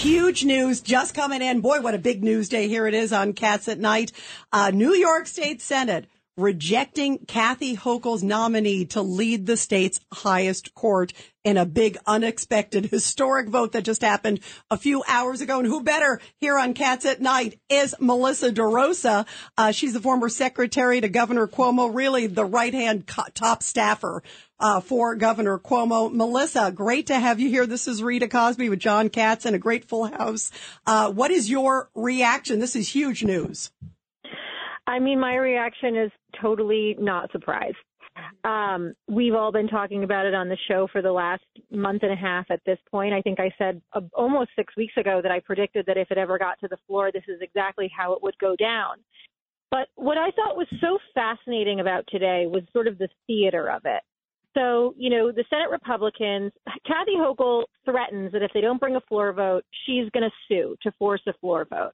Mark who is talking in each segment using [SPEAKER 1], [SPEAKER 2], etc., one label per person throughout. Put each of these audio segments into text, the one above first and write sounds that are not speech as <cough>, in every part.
[SPEAKER 1] Huge news just coming in. Boy, what a big news day. Here it is on Cats at Night. Uh, New York State Senate rejecting Kathy Hochul's nominee to lead the state's highest court in a big, unexpected, historic vote that just happened a few hours ago. And who better here on Cats at Night is Melissa DeRosa. Uh, she's the former secretary to Governor Cuomo, really the right hand co- top staffer uh, for Governor Cuomo. Melissa, great to have you here. This is Rita Cosby with John Katz and a great full house. Uh, what is your reaction? This is huge news.
[SPEAKER 2] I mean, my reaction is totally not surprised. Um, we've all been talking about it on the show for the last month and a half at this point. I think I said uh, almost six weeks ago that I predicted that if it ever got to the floor, this is exactly how it would go down. But what I thought was so fascinating about today was sort of the theater of it. So, you know, the Senate Republicans, Kathy Hochul threatens that if they don't bring a floor vote, she's going to sue to force a floor vote.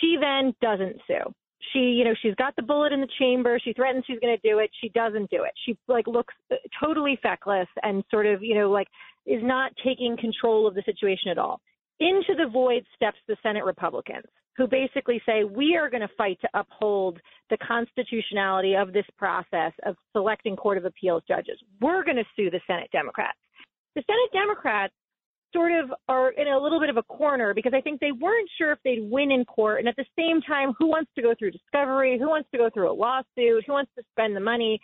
[SPEAKER 2] She then doesn't sue she, you know, she's got the bullet in the chamber. She threatens she's going to do it. She doesn't do it. She like looks uh, totally feckless and sort of, you know, like is not taking control of the situation at all. Into the void steps the Senate Republicans, who basically say we are going to fight to uphold the constitutionality of this process of selecting Court of Appeals judges. We're going to sue the Senate Democrats. The Senate Democrats sort of are in a little bit of a corner because I think they weren't sure if they'd win in court. And at the same time, who wants to go through discovery? Who wants to go through a lawsuit? Who wants to spend the money?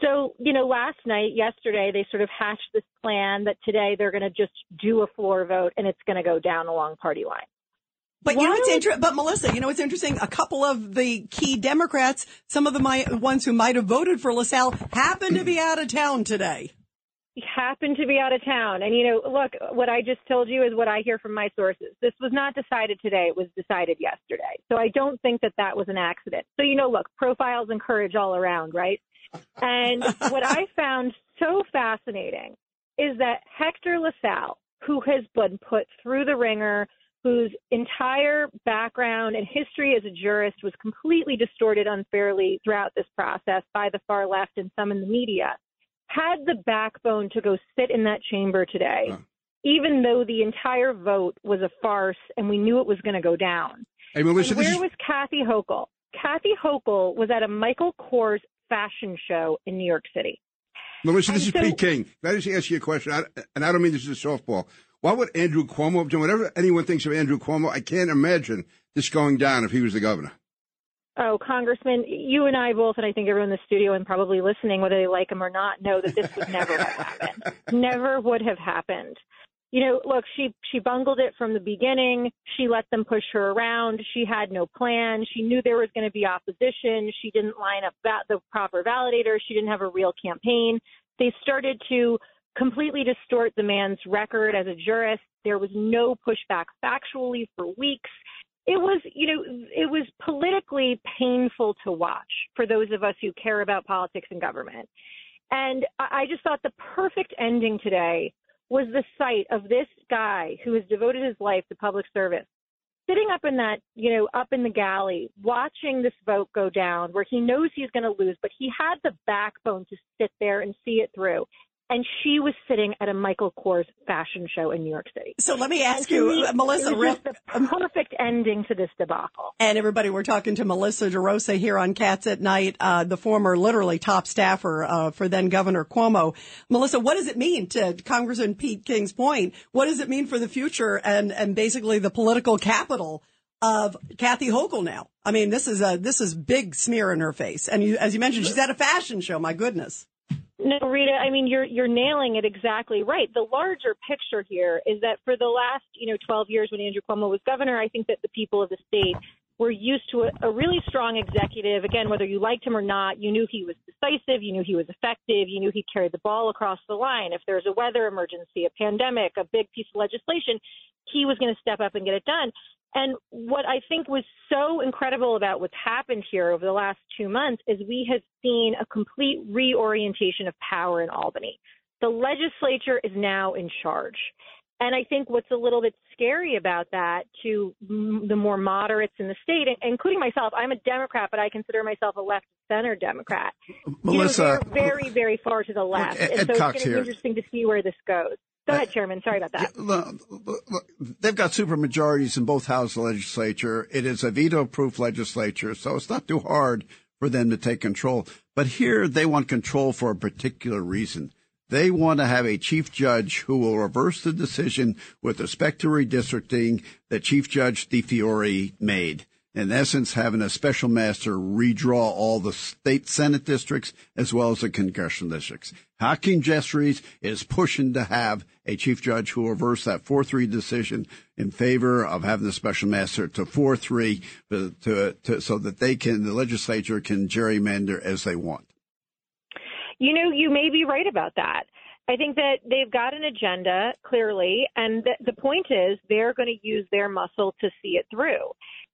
[SPEAKER 2] So, you know, last night, yesterday, they sort of hatched this plan that today they're going to just do a floor vote and it's going to go down along party lines.
[SPEAKER 1] But you know it's interesting. But Melissa, you know it's interesting. A couple of the key Democrats, some of the my- ones who might have voted for LaSalle, happen to be out of town today
[SPEAKER 2] happened to be out of town. And, you know, look, what I just told you is what I hear from my sources. This was not decided today. It was decided yesterday. So I don't think that that was an accident. So, you know, look, profiles and courage all around, right? And <laughs> what I found so fascinating is that Hector LaSalle, who has been put through the ringer, whose entire background and history as a jurist was completely distorted unfairly throughout this process by the far left and some in the media, had the backbone to go sit in that chamber today, huh. even though the entire vote was a farce and we knew it was going to go down.
[SPEAKER 3] Hey, Melissa,
[SPEAKER 2] where was Kathy Hochul? Kathy Hochul was at a Michael Kors fashion show in New York City.
[SPEAKER 3] Melissa, this and is so, Pete King. Can I just ask you a question? I, and I don't mean this is a softball. Why would Andrew Cuomo have done whatever anyone thinks of Andrew Cuomo? I can't imagine this going down if he was the governor.
[SPEAKER 2] Oh, Congressman, you and I both, and I think everyone in the studio and probably listening, whether they like him or not, know that this would never have happened. <laughs> Never would have happened. You know, look, she she bungled it from the beginning. She let them push her around. She had no plan. She knew there was going to be opposition. She didn't line up that, the proper validator. She didn't have a real campaign. They started to completely distort the man's record as a jurist. There was no pushback factually for weeks it was, you know, it was politically painful to watch for those of us who care about politics and government. And I just thought the perfect ending today was the sight of this guy who has devoted his life to public service sitting up in that, you know, up in the galley, watching this vote go down where he knows he's going to lose, but he had the backbone to sit there and see it through and she was sitting at a Michael Kors fashion show in New York City.
[SPEAKER 1] So let me ask you,
[SPEAKER 2] me,
[SPEAKER 1] Melissa,
[SPEAKER 2] was the perfect ending to this debacle.
[SPEAKER 1] And everybody, we're talking to Melissa DeRosa here on Cats at Night, uh, the former, literally top staffer uh, for then Governor Cuomo. Melissa, what does it mean to Congressman Pete King's point? What does it mean for the future and and basically the political capital? Of Kathy Hochul now. I mean, this is a this is big smear in her face, and you, as you mentioned, she's at a fashion show. My goodness.
[SPEAKER 2] No, Rita, I mean you're you're nailing it exactly right. The larger picture here is that for the last, you know, 12 years when Andrew Cuomo was governor, I think that the people of the state were used to a, a really strong executive. Again, whether you liked him or not, you knew he was decisive, you knew he was effective, you knew he carried the ball across the line. If there's a weather emergency, a pandemic, a big piece of legislation, he was going to step up and get it done. And what I think was so incredible about what's happened here over the last two months is we have seen a complete reorientation of power in Albany. The legislature is now in charge. And I think what's a little bit scary about that to the more moderates in the state, including myself, I'm a Democrat, but I consider myself a left center Democrat.
[SPEAKER 3] Melissa,
[SPEAKER 2] you know, very, very far to the left. Look,
[SPEAKER 3] Ed,
[SPEAKER 2] and
[SPEAKER 3] so
[SPEAKER 2] Cox it's going to be interesting to see where this goes. Go uh, ahead, Chairman. Sorry about that.
[SPEAKER 4] Look, look, they've got super majorities in both houses of the legislature. It is a veto-proof legislature, so it's not too hard for them to take control. But here they want control for a particular reason. They want to have a chief judge who will reverse the decision with respect to redistricting that Chief Judge DiFiore made in essence, having a special master redraw all the state Senate districts as well as the congressional districts. Hakeem Jeffries is pushing to have a chief judge who will reverse that 4-3 decision in favor of having the special master to 4-3 to, to, so that they can, the legislature can gerrymander as they want.
[SPEAKER 2] You know, you may be right about that. I think that they've got an agenda clearly, and the, the point is they're going to use their muscle to see it through.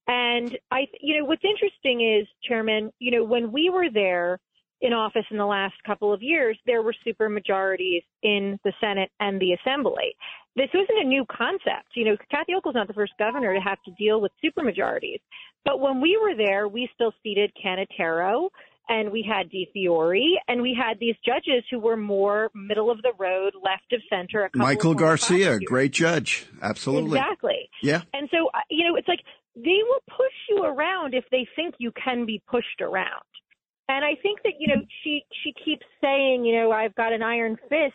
[SPEAKER 2] And I, you know, what's interesting is, Chairman, you know, when we were there in office in the last couple of years, there were super majorities in the Senate and the Assembly. This wasn't a new concept. You know, Kathy Hochul's not the first governor to have to deal with super majorities. But when we were there, we still seated Cannataro and we had DiFiore and we had these judges who were more middle of the road, left of center.
[SPEAKER 4] Michael Garcia, great judge. Absolutely.
[SPEAKER 2] Exactly.
[SPEAKER 4] Yeah.
[SPEAKER 2] And so, uh, you know, it's like they will push you around if they think you can be pushed around. And I think that you know she she keeps saying you know I've got an iron fist.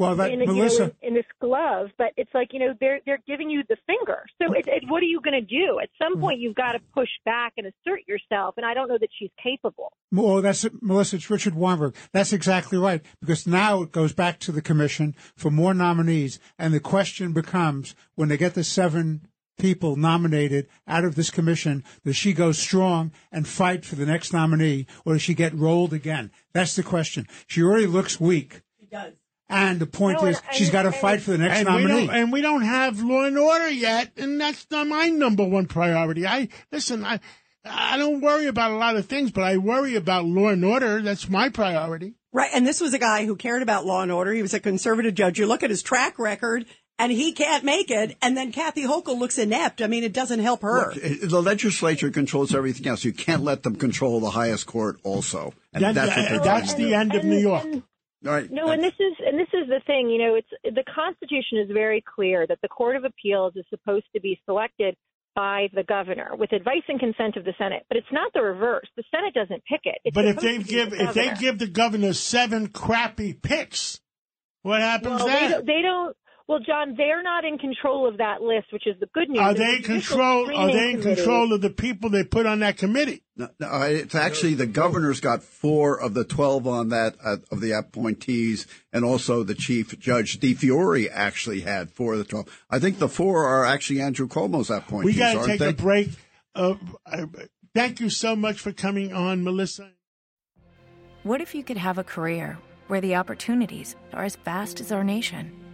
[SPEAKER 5] Well, that,
[SPEAKER 2] in,
[SPEAKER 5] Melissa,
[SPEAKER 2] you know, in, in, this glove, but it's like you know they're they're giving you the finger. So it, it, what are you going to do? At some mm. point, you've got to push back and assert yourself. And I don't know that she's capable.
[SPEAKER 5] Well, that's Melissa. It's Richard Weinberg. That's exactly right. Because now it goes back to the commission for more nominees, and the question becomes when they get the seven people nominated out of this commission, does she go strong and fight for the next nominee, or does she get rolled again? That's the question. She already looks weak.
[SPEAKER 1] She does.
[SPEAKER 5] And the point
[SPEAKER 2] no,
[SPEAKER 5] is,
[SPEAKER 2] and,
[SPEAKER 5] she's got to fight for the next
[SPEAKER 6] and
[SPEAKER 5] nominee.
[SPEAKER 6] We and we don't have law and order yet, and that's not my number one priority. I listen. I I don't worry about a lot of things, but I worry about law and order. That's my priority.
[SPEAKER 1] Right. And this was a guy who cared about law and order. He was a conservative judge. You look at his track record and he can't make it. And then Kathy Hochul looks inept. I mean, it doesn't help her.
[SPEAKER 4] Look, eh, the legislature controls everything else. You can't let them control the highest court also.
[SPEAKER 6] And that, that's, that, eh, that's the end of New York.
[SPEAKER 2] Right. No, and this is and this is the thing. You know, it's the Constitution is very clear that the Court of Appeals is supposed to be selected by the governor with advice and consent of the Senate. But it's not the reverse. The Senate doesn't pick it. It's
[SPEAKER 6] but if they give the if they give the governor seven crappy picks, what happens
[SPEAKER 2] well,
[SPEAKER 6] then?
[SPEAKER 2] They don't, they don't well, John, they're not in control of that list, which is the good news.
[SPEAKER 6] Are they in control? Are they in control of the people they put on that committee?
[SPEAKER 4] No, no, it's actually the governor's got four of the twelve on that uh, of the appointees, and also the chief judge DiFiore actually had four of the twelve. I think the four are actually Andrew Cuomo's appointees.
[SPEAKER 6] We got
[SPEAKER 4] to
[SPEAKER 6] take
[SPEAKER 4] they?
[SPEAKER 6] a break. Uh, thank you so much for coming on, Melissa.
[SPEAKER 7] What if you could have a career where the opportunities are as vast as our nation?